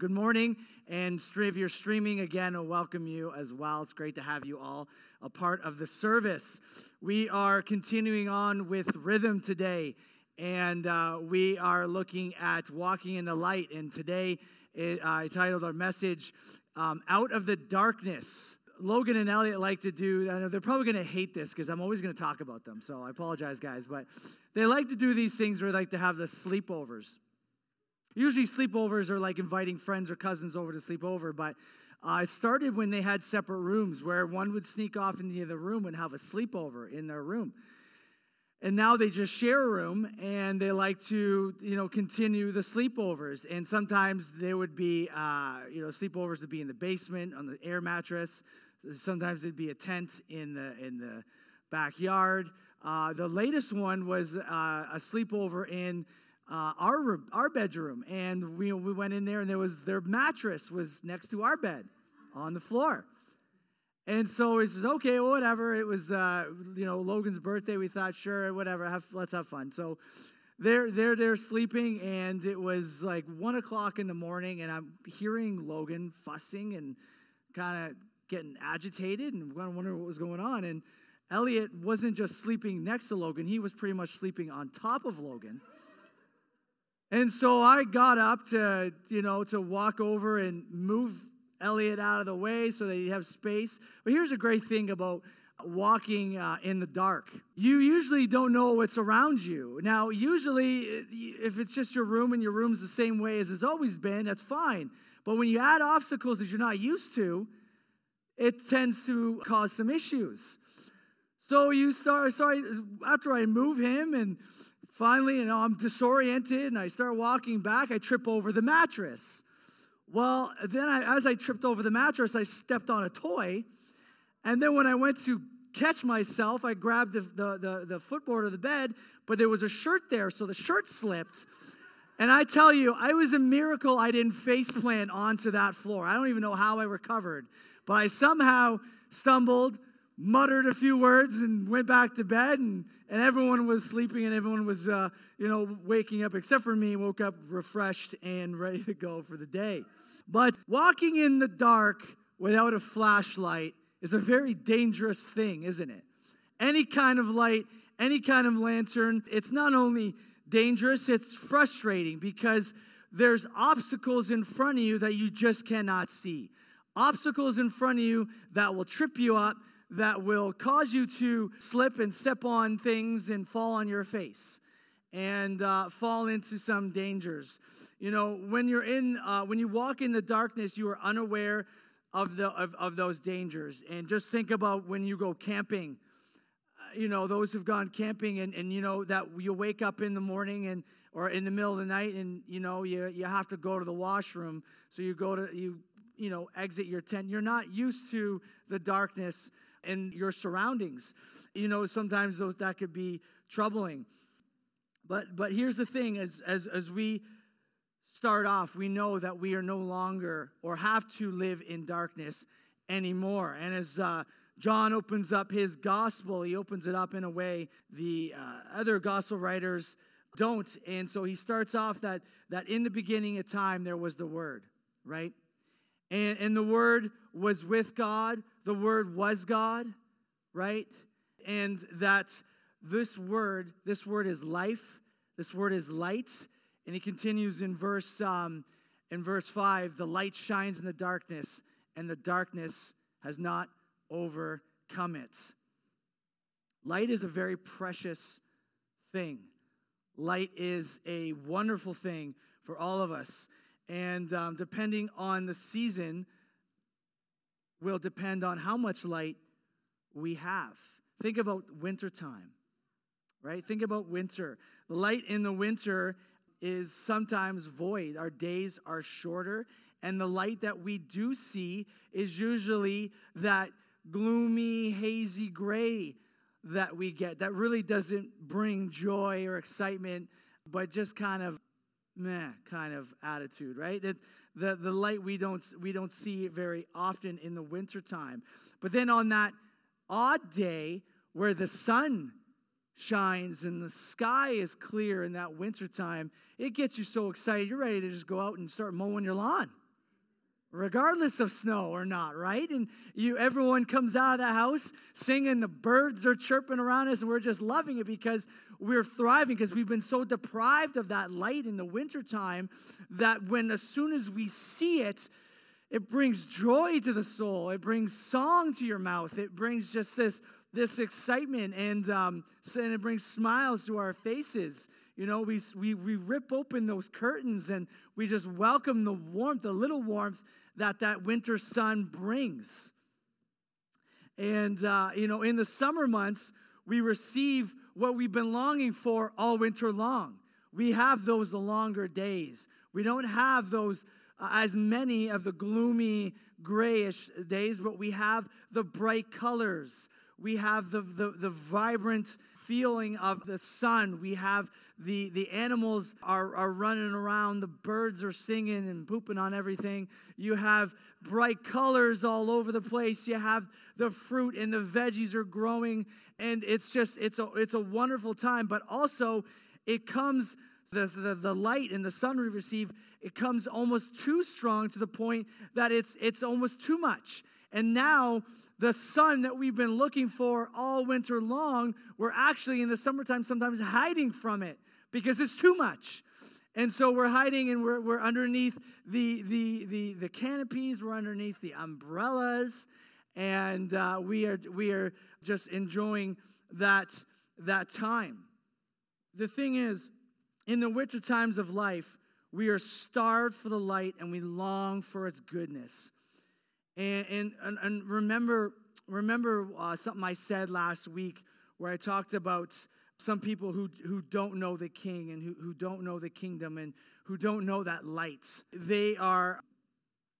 Good morning, and if you're streaming again, I welcome you as well. It's great to have you all a part of the service. We are continuing on with rhythm today, and uh, we are looking at walking in the light. And today, it, I titled our message um, "Out of the Darkness." Logan and Elliot like to do. I know they're probably going to hate this because I'm always going to talk about them. So I apologize, guys, but they like to do these things where they like to have the sleepovers. Usually, sleepovers are like inviting friends or cousins over to sleep over, but uh, it started when they had separate rooms where one would sneak off into the other room and have a sleepover in their room. And now they just share a room and they like to, you know, continue the sleepovers. And sometimes there would be, uh, you know, sleepovers would be in the basement on the air mattress. Sometimes it'd be a tent in the in the backyard. Uh, the latest one was uh, a sleepover in uh, our our bedroom, and we we went in there, and there was their mattress was next to our bed on the floor. And so he says, okay, well, whatever. It was, uh, you know, Logan's birthday. We thought, sure, whatever, have, let's have fun. So they're, they're, they're sleeping, and it was like one o'clock in the morning, and I'm hearing Logan fussing and kind of getting agitated and kind of wondering what was going on. And Elliot wasn't just sleeping next to Logan, he was pretty much sleeping on top of Logan. And so I got up to, you know, to walk over and move Elliot out of the way so that he'd have space. But here's a great thing about walking uh, in the dark. You usually don't know what's around you. Now, usually, if it's just your room and your room's the same way as it's always been, that's fine. But when you add obstacles that you're not used to, it tends to cause some issues. So you start, sorry, after I move him and Finally, you know, I'm disoriented and I start walking back. I trip over the mattress. Well, then I, as I tripped over the mattress, I stepped on a toy. And then when I went to catch myself, I grabbed the, the, the, the footboard of the bed, but there was a shirt there, so the shirt slipped. And I tell you, I was a miracle I didn't face plant onto that floor. I don't even know how I recovered, but I somehow stumbled, muttered a few words, and went back to bed. And and everyone was sleeping and everyone was, uh, you know, waking up, except for me, woke up refreshed and ready to go for the day. But walking in the dark without a flashlight is a very dangerous thing, isn't it? Any kind of light, any kind of lantern, it's not only dangerous, it's frustrating because there's obstacles in front of you that you just cannot see. Obstacles in front of you that will trip you up, that will cause you to slip and step on things and fall on your face and uh, fall into some dangers. You know, when you're in, uh, when you walk in the darkness, you are unaware of, the, of, of those dangers. And just think about when you go camping. You know, those who've gone camping and, and you know that you wake up in the morning and or in the middle of the night and you know you, you have to go to the washroom. So you go to you you know exit your tent. You're not used to the darkness and your surroundings. You know, sometimes those that could be troubling. But but here's the thing: as as as we start off, we know that we are no longer or have to live in darkness anymore. And as uh, John opens up his gospel, he opens it up in a way the uh, other gospel writers don't. And so he starts off that that in the beginning of time there was the Word, right? And, and the Word was with God, the Word was God, right? And that this Word, this Word is life, this Word is light. And he continues in verse, um, in verse 5 the light shines in the darkness, and the darkness has not overcome it. Light is a very precious thing. Light is a wonderful thing for all of us. And um, depending on the season, will depend on how much light we have. Think about wintertime, right? Think about winter. The light in the winter is sometimes void. Our days are shorter, and the light that we do see is usually that gloomy, hazy gray that we get that really doesn't bring joy or excitement, but just kind of meh kind of attitude, right? The, the light we don't we don't see very often in the wintertime. But then on that odd day where the sun shines and the sky is clear in that wintertime, it gets you so excited. You're ready to just go out and start mowing your lawn, regardless of snow or not, right? And you everyone comes out of the house singing, the birds are chirping around us, and we're just loving it because we're thriving because we've been so deprived of that light in the wintertime that when as soon as we see it, it brings joy to the soul. It brings song to your mouth. It brings just this this excitement and um, and it brings smiles to our faces. You know, we, we, we rip open those curtains and we just welcome the warmth, the little warmth that that winter sun brings. And, uh, you know, in the summer months, we receive what we've been longing for all winter long. We have those longer days. We don't have those uh, as many of the gloomy, grayish days, but we have the bright colors. We have the, the, the vibrant feeling of the sun. We have the, the animals are, are running around, the birds are singing and pooping on everything. You have bright colors all over the place. You have the fruit and the veggies are growing, and it's just it's a it's a wonderful time. But also, it comes the, the, the light and the sun we receive, it comes almost too strong to the point that it's it's almost too much. And now the sun that we've been looking for all winter long, we're actually in the summertime sometimes hiding from it because it's too much. And so we're hiding and we're, we're underneath the, the, the, the canopies, we're underneath the umbrellas, and uh, we, are, we are just enjoying that, that time. The thing is, in the winter times of life, we are starved for the light and we long for its goodness. And, and, and, remember, remember uh, something I said last week where I talked about some people who, who don't know the king and who, who don't know the kingdom and who don't know that light. They are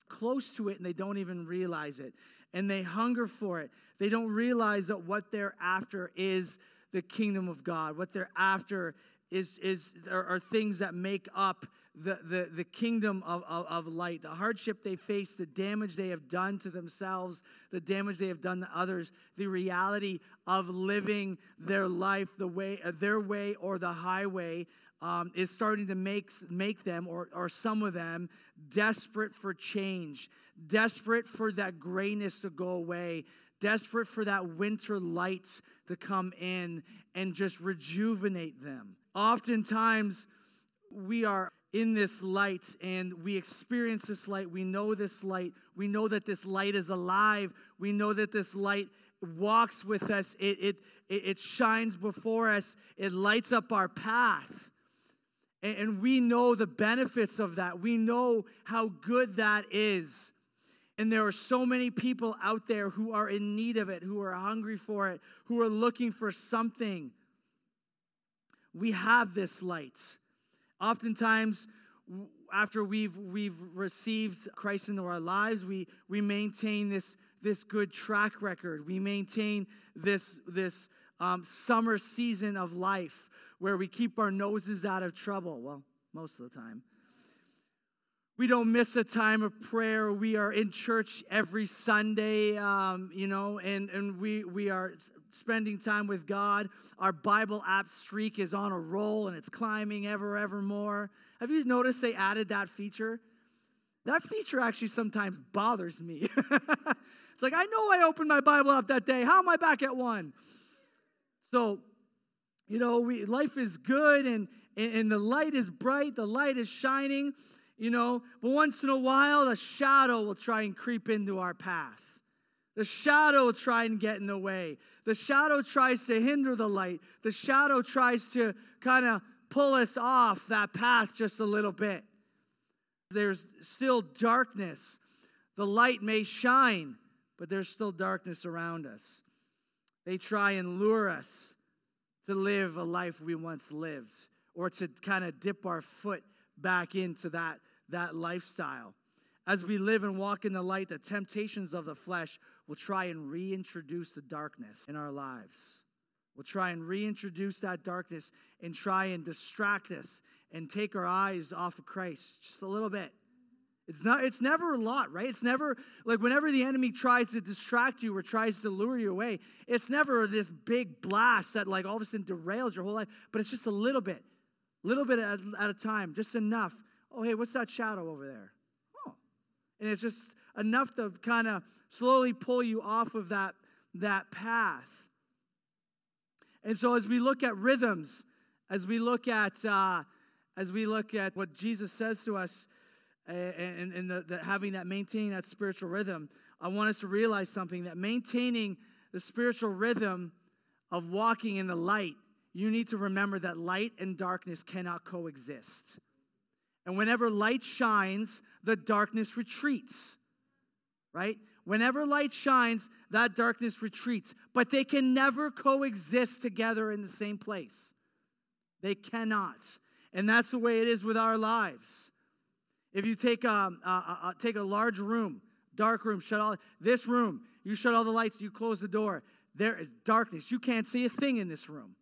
close to it and they don't even realize it. And they hunger for it. They don't realize that what they're after is the kingdom of God. What they're after is, is are, are things that make up the, the, the kingdom of, of, of, light, the hardship they face, the damage they have done to themselves, the damage they have done to others, the reality of living their life the way, uh, their way or the highway um, is starting to make, make them, or, or some of them, desperate for change, desperate for that grayness to go away, desperate for that winter light to come in and just rejuvenate them. Oftentimes, we are in this light and we experience this light. We know this light. We know that this light is alive. We know that this light walks with us. It, it, it, shines before us. It lights up our path. And, and we know the benefits of that. We know how good that is. And there are so many people out there who are in need of it, who are hungry for it, who are looking for something. We have this light. Oftentimes, after we've, we've received Christ into our lives, we, we maintain this, this good track record. We maintain this, this um, summer season of life where we keep our noses out of trouble. Well, most of the time. We don't miss a time of prayer. We are in church every Sunday, um, you know, and, and we, we are spending time with God. Our Bible app streak is on a roll and it's climbing ever, ever more. Have you noticed they added that feature? That feature actually sometimes bothers me. it's like, I know I opened my Bible up that day. How am I back at one? So, you know, we, life is good and, and, and the light is bright, the light is shining you know, but once in a while, a shadow will try and creep into our path. The shadow will try and get in the way. The shadow tries to hinder the light. The shadow tries to kind of pull us off that path just a little bit. There's still darkness. The light may shine, but there's still darkness around us. They try and lure us to live a life we once lived or to kind of dip our foot back into that that lifestyle. As we live and walk in the light, the temptations of the flesh will try and reintroduce the darkness in our lives. We'll try and reintroduce that darkness and try and distract us and take our eyes off of Christ just a little bit. It's not it's never a lot, right? It's never like whenever the enemy tries to distract you or tries to lure you away, it's never this big blast that like all of a sudden derails your whole life, but it's just a little bit. Little bit at, at a time, just enough Oh, hey, what's that shadow over there? Oh. And it's just enough to kind of slowly pull you off of that, that path. And so as we look at rhythms, as we look at uh, as we look at what Jesus says to us and, and the, the, having that maintaining that spiritual rhythm, I want us to realize something that maintaining the spiritual rhythm of walking in the light, you need to remember that light and darkness cannot coexist. And whenever light shines, the darkness retreats. Right? Whenever light shines, that darkness retreats. But they can never coexist together in the same place. They cannot. And that's the way it is with our lives. If you take um, a, a, a, take a large room, dark room, shut all this room, you shut all the lights, you close the door, there is darkness. You can't see a thing in this room.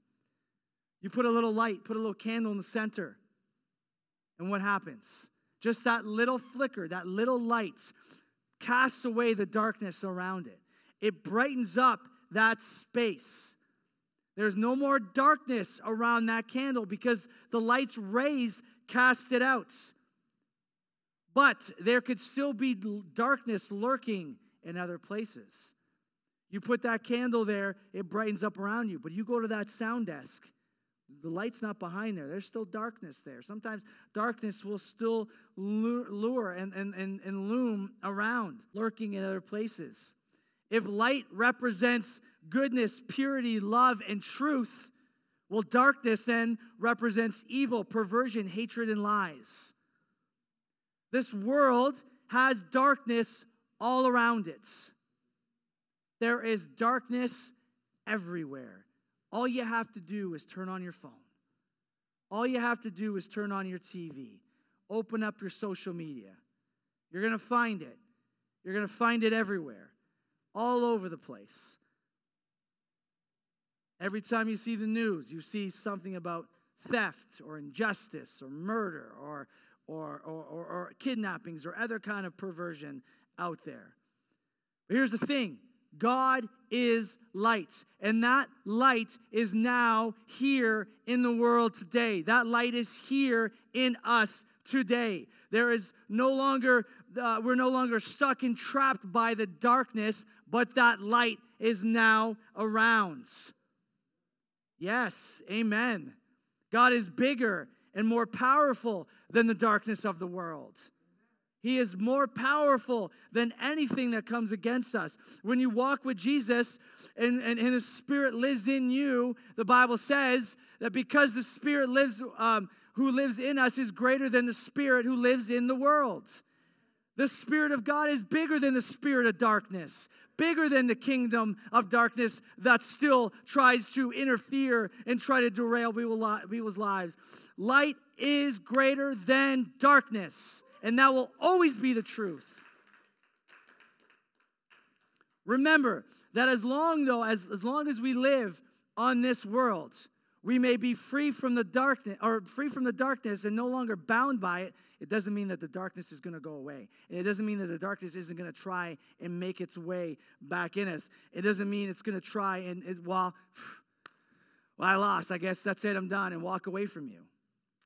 You put a little light, put a little candle in the center. And what happens? Just that little flicker, that little light casts away the darkness around it. It brightens up that space. There's no more darkness around that candle because the light's rays cast it out. But there could still be darkness lurking in other places. You put that candle there, it brightens up around you. But you go to that sound desk, the light's not behind there. There's still darkness there. Sometimes darkness will still lure and, and, and, and loom around, lurking in other places. If light represents goodness, purity, love, and truth, well, darkness then represents evil, perversion, hatred, and lies. This world has darkness all around it. There is darkness everywhere. All you have to do is turn on your phone. All you have to do is turn on your TV, open up your social media. You're going to find it. You're going to find it everywhere all over the place. Every time you see the news, you see something about theft or injustice or murder or, or, or, or, or kidnappings or other kind of perversion out there. But here's the thing God is light, and that light is now here in the world today. That light is here in us today. There is no longer, uh, we're no longer stuck and trapped by the darkness, but that light is now around. Yes, amen. God is bigger and more powerful than the darkness of the world. He is more powerful than anything that comes against us. When you walk with Jesus and, and, and the Spirit lives in you, the Bible says that because the Spirit lives, um, who lives in us is greater than the Spirit who lives in the world. The Spirit of God is bigger than the spirit of darkness, bigger than the kingdom of darkness that still tries to interfere and try to derail people's lives. Light is greater than darkness, and that will always be the truth. Remember that as long though as, as long as we live on this world, we may be free from the darkness or free from the darkness and no longer bound by it. It doesn't mean that the darkness is going to go away. And it doesn't mean that the darkness isn't going to try and make its way back in us. It doesn't mean it's going to try and it, well well i lost. I guess that's it. I'm done and walk away from you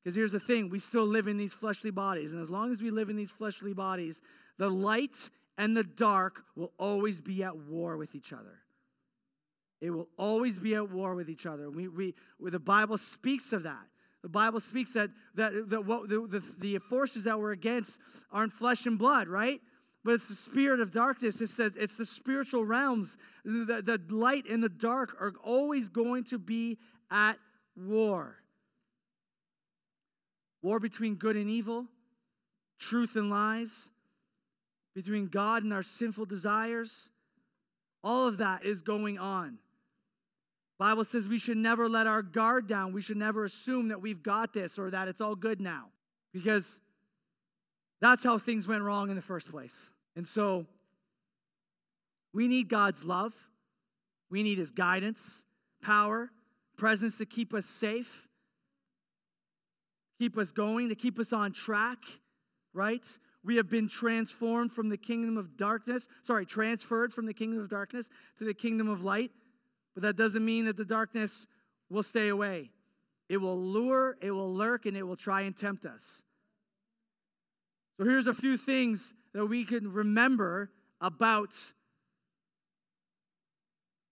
because here's the thing we still live in these fleshly bodies and as long as we live in these fleshly bodies the light and the dark will always be at war with each other it will always be at war with each other. We, we, the Bible speaks of that. The Bible speaks that, that, that what, the, the, the forces that we're against aren't flesh and blood, right? But it's the spirit of darkness. It's the, it's the spiritual realms. The, the light and the dark are always going to be at war. War between good and evil, truth and lies, between God and our sinful desires. All of that is going on. Bible says we should never let our guard down. We should never assume that we've got this or that it's all good now because that's how things went wrong in the first place. And so we need God's love. We need his guidance, power, presence to keep us safe, keep us going, to keep us on track, right? We have been transformed from the kingdom of darkness, sorry, transferred from the kingdom of darkness to the kingdom of light. But that doesn't mean that the darkness will stay away. It will lure, it will lurk, and it will try and tempt us. So here's a few things that we can remember about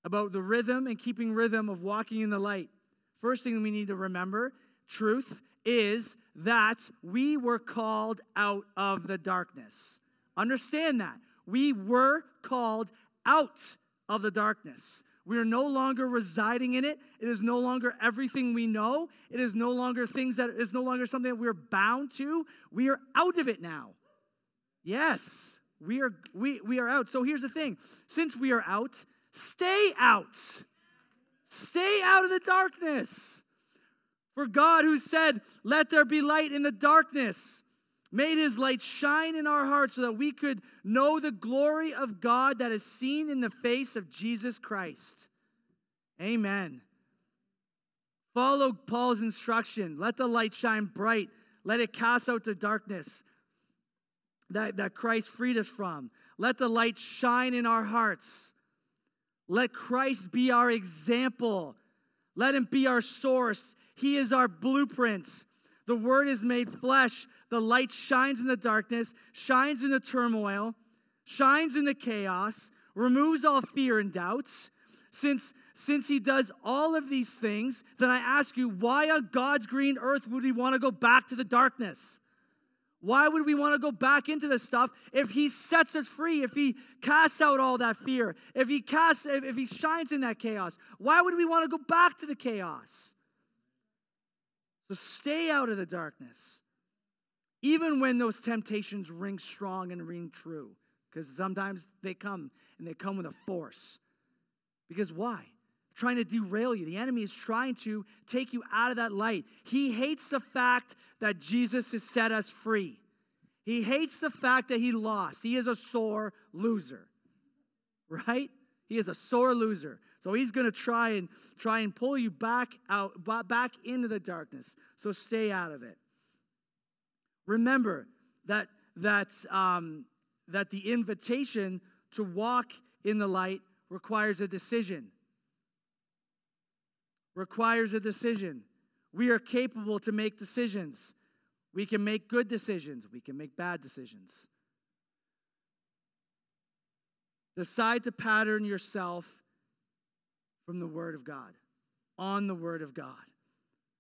about the rhythm and keeping rhythm of walking in the light. First thing we need to remember, truth is that we were called out of the darkness. Understand that. We were called out of the darkness. We are no longer residing in it. It is no longer everything we know. It is no longer things that is no longer something that we're bound to. We are out of it now. Yes, we are we we are out. So here's the thing. Since we are out, stay out. Stay out of the darkness. For God who said, "Let there be light in the darkness," made his light shine in our hearts so that we could know the glory of God that is seen in the face of Jesus Christ. Amen. Follow Paul's instruction. Let the light shine bright. Let it cast out the darkness that, that Christ freed us from. Let the light shine in our hearts. Let Christ be our example. Let him be our source. He is our blueprint. The word is made flesh. The light shines in the darkness, shines in the turmoil, shines in the chaos, removes all fear and doubts. Since, since he does all of these things, then I ask you, why on God's green earth would we want to go back to the darkness? Why would we want to go back into this stuff if he sets us free, if he casts out all that fear, if he casts, if, if he shines in that chaos? Why would we want to go back to the chaos? So stay out of the darkness. Even when those temptations ring strong and ring true, because sometimes they come and they come with a force. Because why? Trying to derail you. The enemy is trying to take you out of that light. He hates the fact that Jesus has set us free. He hates the fact that he lost. He is a sore loser. Right? He is a sore loser. So he's going to try and try and pull you back out back into the darkness. So stay out of it. Remember that that um, that the invitation to walk in the light requires a decision. Requires a decision. We are capable to make decisions. We can make good decisions. We can make bad decisions. Decide to pattern yourself from the Word of God, on the Word of God.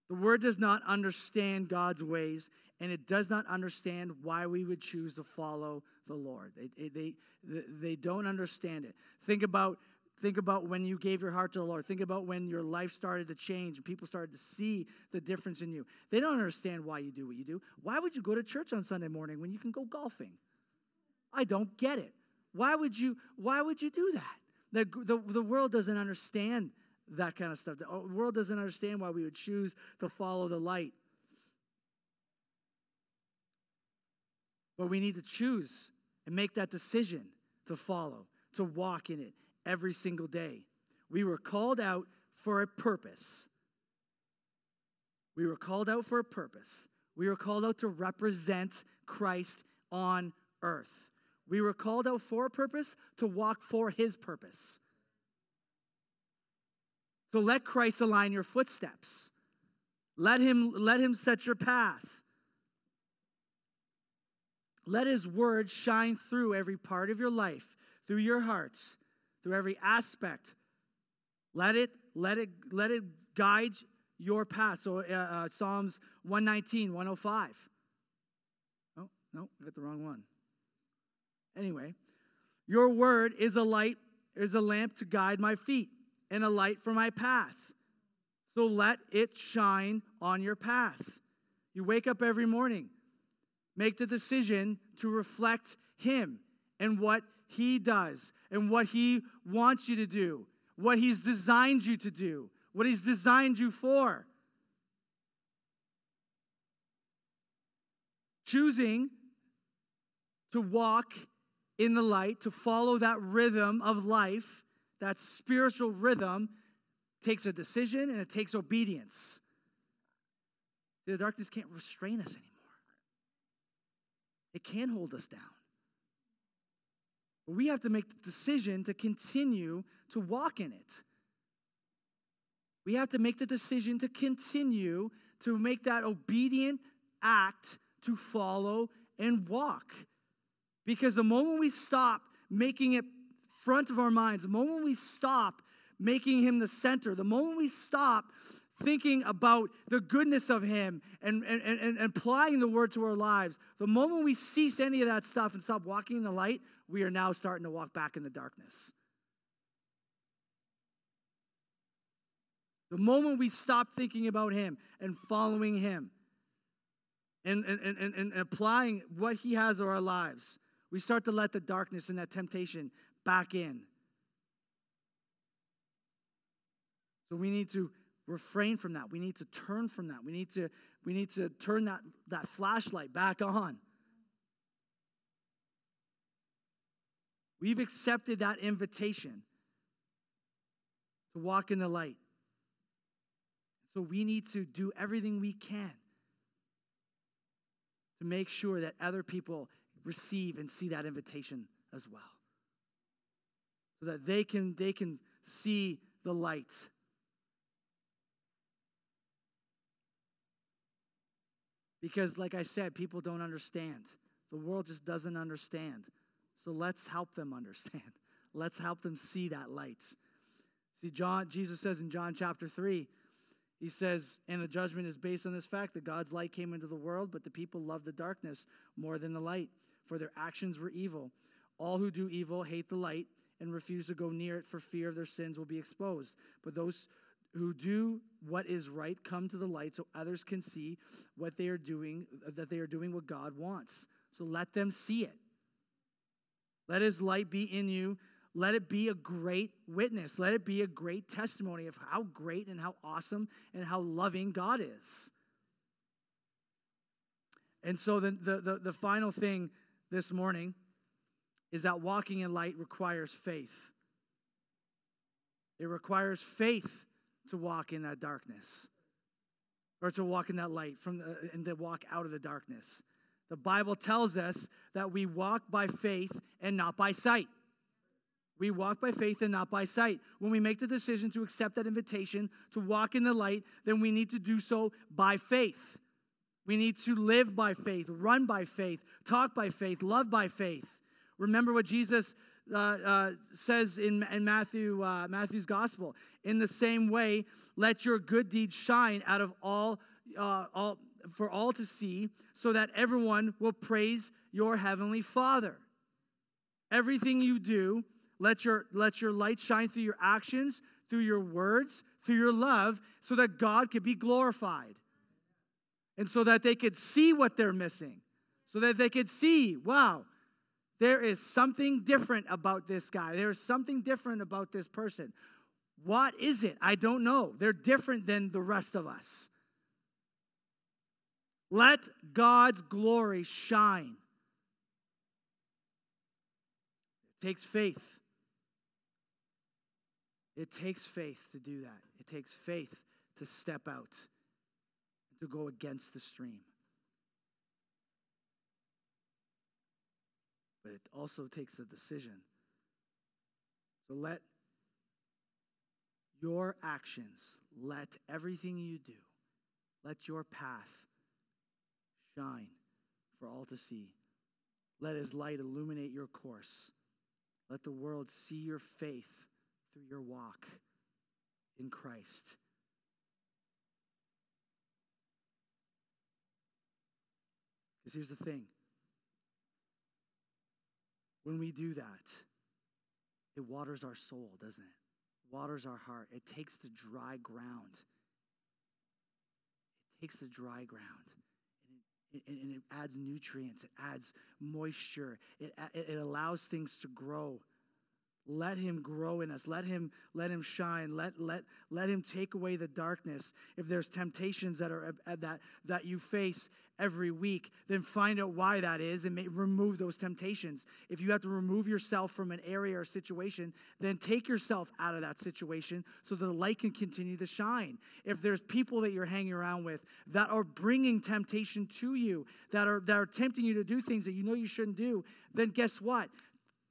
The Word does not understand God's ways, and it does not understand why we would choose to follow the Lord. They, they, they don't understand it. Think about, think about when you gave your heart to the Lord. Think about when your life started to change and people started to see the difference in you. They don't understand why you do what you do. Why would you go to church on Sunday morning when you can go golfing? I don't get it. Why would you, why would you do that? The, the, the world doesn't understand that kind of stuff. The oh, world doesn't understand why we would choose to follow the light. But we need to choose and make that decision to follow, to walk in it every single day. We were called out for a purpose. We were called out for a purpose. We were called out to represent Christ on earth. We were called out for a purpose to walk for his purpose. So let Christ align your footsteps. Let him, let him set your path. Let his word shine through every part of your life, through your hearts, through every aspect. Let it, let it, let it guide your path. So uh, uh, Psalms 119, 105. Oh, no, I got the wrong one. Anyway, your word is a light, is a lamp to guide my feet and a light for my path. So let it shine on your path. You wake up every morning, make the decision to reflect Him and what He does and what He wants you to do, what He's designed you to do, what He's designed you for. Choosing to walk in the light, to follow that rhythm of life, that spiritual rhythm, takes a decision and it takes obedience. The darkness can't restrain us anymore, it can hold us down. We have to make the decision to continue to walk in it. We have to make the decision to continue to make that obedient act to follow and walk Because the moment we stop making it front of our minds, the moment we stop making him the center, the moment we stop thinking about the goodness of him and, and, and, and applying the word to our lives, the moment we cease any of that stuff and stop walking in the light, we are now starting to walk back in the darkness. The moment we stop thinking about him and following him and, and, and, and applying what he has to our lives, we start to let the darkness and that temptation back in. So we need to refrain from that. We need to turn from that. We need to, we need to turn that, that flashlight back on. We've accepted that invitation to walk in the light. So we need to do everything we can to make sure that other people receive and see that invitation as well. So that they can, they can see the light. Because, like I said, people don't understand. The world just doesn't understand. So let's help them understand. Let's help them see that light. See, John, Jesus says in John chapter 3, he says, and the judgment is based on this fact that God's light came into the world, but the people loved the darkness more than the light, for their actions were evil. All who do evil hate the light and refuse to go near it for fear of their sins will be exposed. But those who do what is right come to the light so others can see what they are doing, that they are doing what God wants. So let them see it. Let his light be in you let it be a great witness. Let it be a great testimony of how great and how awesome and how loving God is. And so the, the, the, the final thing this morning is that walking in light requires faith. It requires faith to walk in that darkness or to walk in that light from the, and to walk out of the darkness. The Bible tells us that we walk by faith and not by sight. We walk by faith and not by sight. When we make the decision to accept that invitation to walk in the light, then we need to do so by faith. We need to live by faith, run by faith, talk by faith, love by faith. Remember what Jesus uh, uh, says in, in Matthew, uh, Matthew's gospel. In the same way, let your good deeds shine out of all, uh, all for all to see, so that everyone will praise your heavenly Father. Everything you do, let your, let your light shine through your actions, through your words, through your love, so that God could be glorified. And so that they could see what they're missing. So that they could see, wow, there is something different about this guy. There's something different about this person. What is it? I don't know. They're different than the rest of us. Let God's glory shine. It takes faith. It takes faith to do that. It takes faith to step out, to go against the stream. But it also takes a decision. So let your actions, let everything you do, let your path shine for all to see. Let his light illuminate your course. Let the world see your faith through your walk in Christ. Because here's the thing when we do that, it waters our soul, doesn't it? Waters our heart. It takes the dry ground. It takes the dry ground and it, and it adds nutrients, it adds moisture, it, it allows things to grow. Let him grow in us. Let him let him shine. Let let let him take away the darkness. If there's temptations that are uh, that that you face every week, then find out why that is and remove those temptations. If you have to remove yourself from an area or situation, then take yourself out of that situation so the light can continue to shine. If there's people that you're hanging around with that are bringing temptation to you, that are that are tempting you to do things that you know you shouldn't do, then guess what?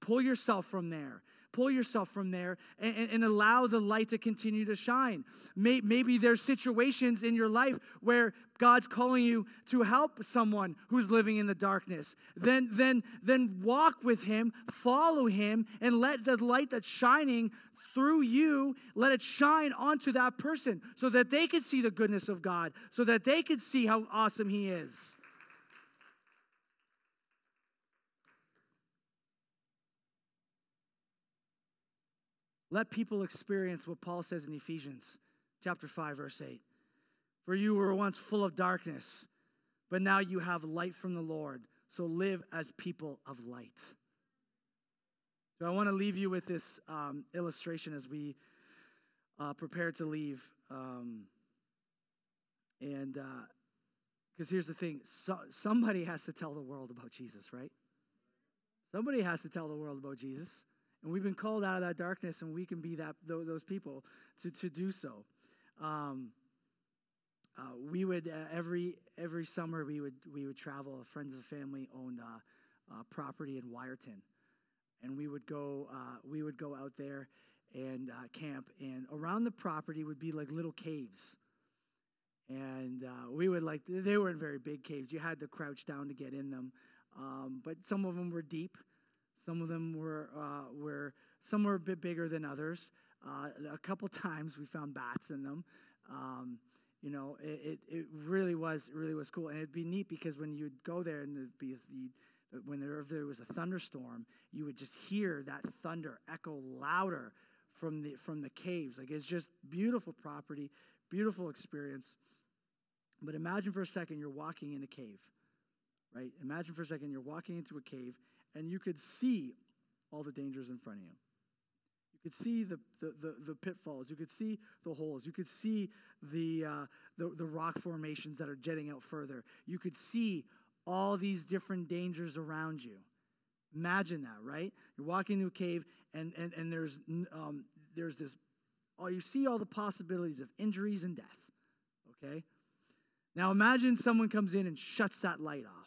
Pull yourself from there Pull yourself from there and, and, and allow the light to continue to shine. May, maybe there's situations in your life where God's calling you to help someone who's living in the darkness. Then, then, then walk with Him, follow Him, and let the light that's shining through you, let it shine onto that person so that they can see the goodness of God, so that they can see how awesome He is. Let people experience what Paul says in Ephesians chapter 5 verse 8. For you were once full of darkness, but now you have light from the Lord. So live as people of light. So I want to leave you with this um, illustration as we uh, prepare to leave. Um, and because uh, here's the thing so, somebody has to tell the world about Jesus, right? Somebody has to tell the world about Jesus. And we've been called out of that darkness, and we can be that those people to, to do so. Um, uh, we would uh, every every summer we would we would travel. Friends of family owned uh, uh, property in Wiarton, and we would go uh, we would go out there and uh, camp. And around the property would be like little caves, and we would like they weren't very big caves. You had to crouch down to get in them, um, but some of them were deep. Some of them were, uh, were some were a bit bigger than others. Uh, a couple times we found bats in them. Um, you know, it, it, it, really was really was cool, and it'd be neat because when you'd go there and it'd be when there, there was a thunderstorm, you would just hear that thunder echo louder from the from the caves. Like it's just beautiful property, beautiful experience. But imagine for a second you're walking in a cave, right? Imagine for a second you're walking into a cave and you could see all the dangers in front of you. You could see the, the, the, the pitfalls. You could see the holes. You could see the, uh, the, the rock formations that are jetting out further. You could see all these different dangers around you. Imagine that, right? You're walking into a cave, and, and, and there's, um, there's this, oh, you see all the possibilities of injuries and death, okay? Now imagine someone comes in and shuts that light off.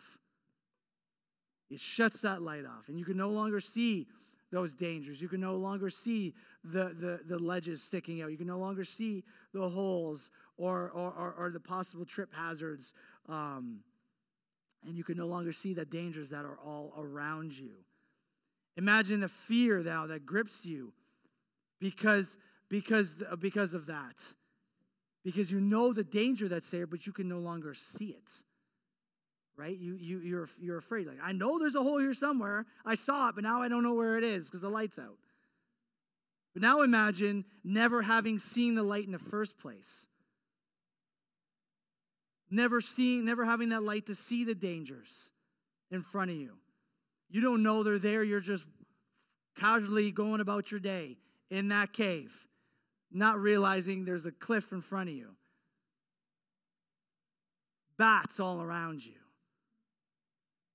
It shuts that light off, and you can no longer see those dangers. You can no longer see the, the, the ledges sticking out. You can no longer see the holes or, or, or, or the possible trip hazards. Um, and you can no longer see the dangers that are all around you. Imagine the fear now that grips you because, because, because of that. Because you know the danger that's there, but you can no longer see it right? You, you, you're, you're afraid. Like, I know there's a hole here somewhere. I saw it, but now I don't know where it is because the light's out. But now imagine never having seen the light in the first place. Never seeing, never having that light to see the dangers in front of you. You don't know they're there. You're just casually going about your day in that cave, not realizing there's a cliff in front of you. Bats all around you.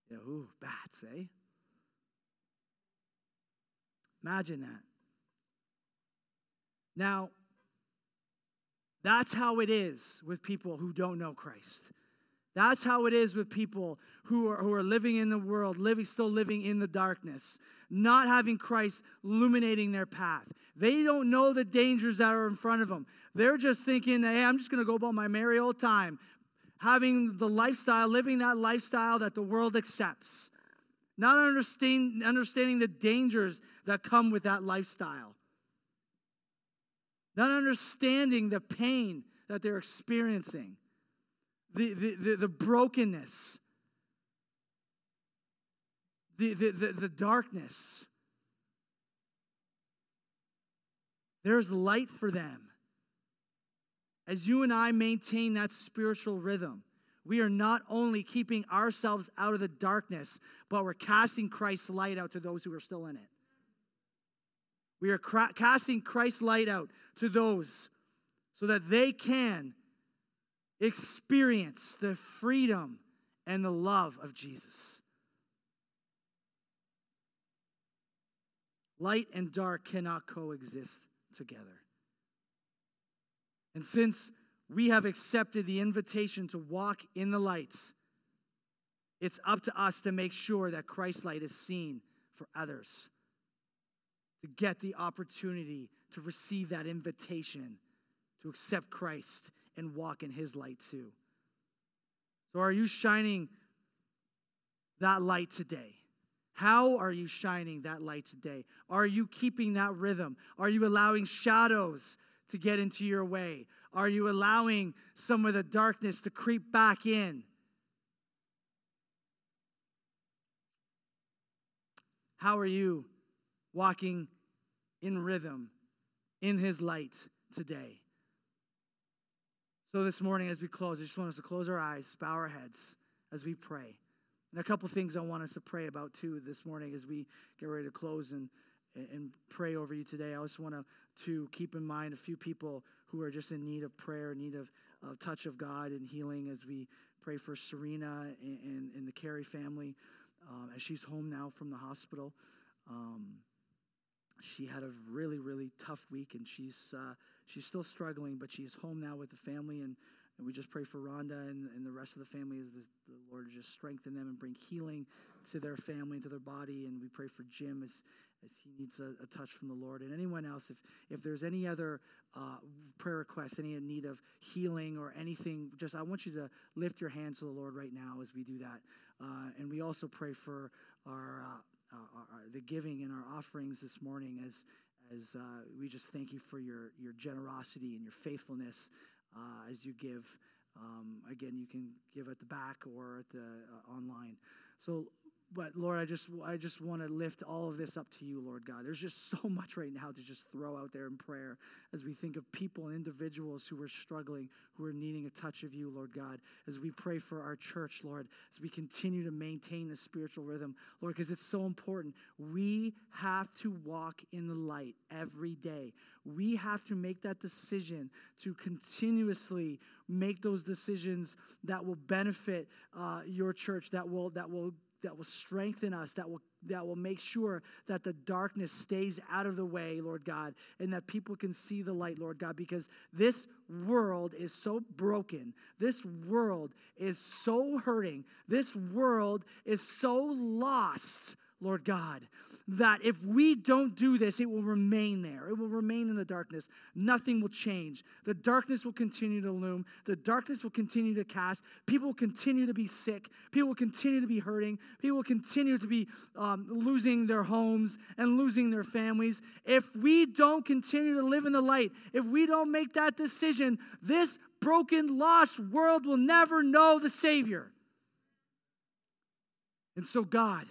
Yeah, ooh, bats, eh? Imagine that. Now, that's how it is with people who don't know Christ. That's how it is with people who are, who are living in the world, living, still living in the darkness, not having Christ illuminating their path. They don't know the dangers that are in front of them. They're just thinking, hey, I'm just going to go about my merry old time, having the lifestyle, living that lifestyle that the world accepts, not understand, understanding the dangers that come with that lifestyle, not understanding the pain that they're experiencing, the, the, the, the brokenness, the, the, the, the darkness. There's light for them as you and I maintain that spiritual rhythm, we are not only keeping ourselves out of the darkness, but we're casting Christ's light out to those who are still in it. We are cra- casting Christ's light out to those so that they can experience the freedom and the love of Jesus. Light and dark cannot coexist together. And since we have accepted the invitation to walk in the lights, it's up to us to make sure that Christ's light is seen for others. to get the opportunity to receive that invitation to accept Christ and walk in his light too. So, are you shining that light today? How are you shining that light today? Are you keeping that rhythm? Are you allowing shadows to get into your way? Are you allowing some of the darkness to creep back in? How are you walking in rhythm in His light today? So, this morning, as we close, I just want us to close our eyes, bow our heads as we pray. And a couple things I want us to pray about too this morning as we get ready to close and, and pray over you today. I also want to, to keep in mind a few people who are just in need of prayer, need of, of touch of God and healing as we pray for Serena and, and, and the Carey family um, as she's home now from the hospital. Um, she had a really, really tough week, and she's uh, she's still struggling, but she's home now with the family, and, and we just pray for Rhonda and, and the rest of the family as the, the Lord just strengthen them and bring healing to their family, and to their body, and we pray for Jim as as he needs a, a touch from the Lord, and anyone else. If if there's any other uh, prayer requests, any in need of healing or anything, just I want you to lift your hands to the Lord right now as we do that. Uh, and we also pray for our, uh, our, the giving and our offerings this morning as, as uh, we just thank you for your, your generosity and your faithfulness uh, as you give. Um, again, you can give at the back or at the uh, online. So but Lord, I just I just want to lift all of this up to you, Lord God. There's just so much right now to just throw out there in prayer as we think of people and individuals who are struggling, who are needing a touch of you, Lord God. As we pray for our church, Lord, as we continue to maintain the spiritual rhythm, Lord, because it's so important. We have to walk in the light every day. We have to make that decision to continuously make those decisions that will benefit uh, your church, that will that will that will strengthen us, that will, that will make sure that the darkness stays out of the way, Lord God, and that people can see the light, Lord God, because this world is so broken. This world is so hurting. This world is so lost, Lord God, that if we don't do this, it will remain there. It will remain in the darkness. Nothing will change. The darkness will continue to loom. The darkness will continue to cast. People will continue to be sick. People will continue to be hurting. People will continue to be um, losing their homes and losing their families. If we don't continue to live in the light, if we don't make that decision, this broken, lost world will never know the Savior. And so, God,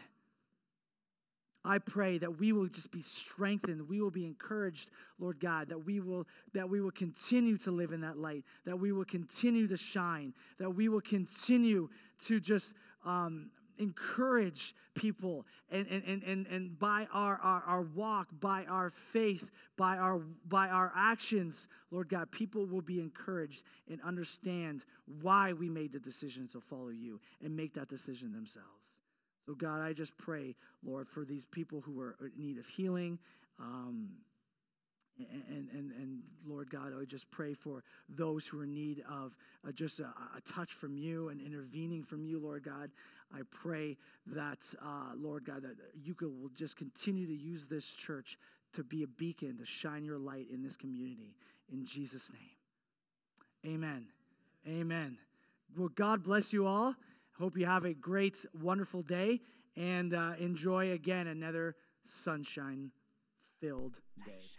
I pray that we will just be strengthened, we will be encouraged, Lord God, that we will that we will continue to live in that light, that we will continue to shine, that we will continue to just um, encourage people and, and, and, and, by our, our, our walk, by our faith, by our, by our actions, Lord God, people will be encouraged and understand why we made the decision to follow you and make that decision themselves. So, God, I just pray, Lord, for these people who are in need of healing. Um, and, and, and Lord God, I just pray for those who are in need of uh, just a, a, touch from you and intervening from you, Lord God. I pray that, uh, Lord God, that you could, will just continue to use this church to be a beacon, to shine your light in this community. In Jesus' name. Amen. Amen. Well, God bless you all. Hope you have a great, wonderful day and uh, enjoy again another sunshine filled day.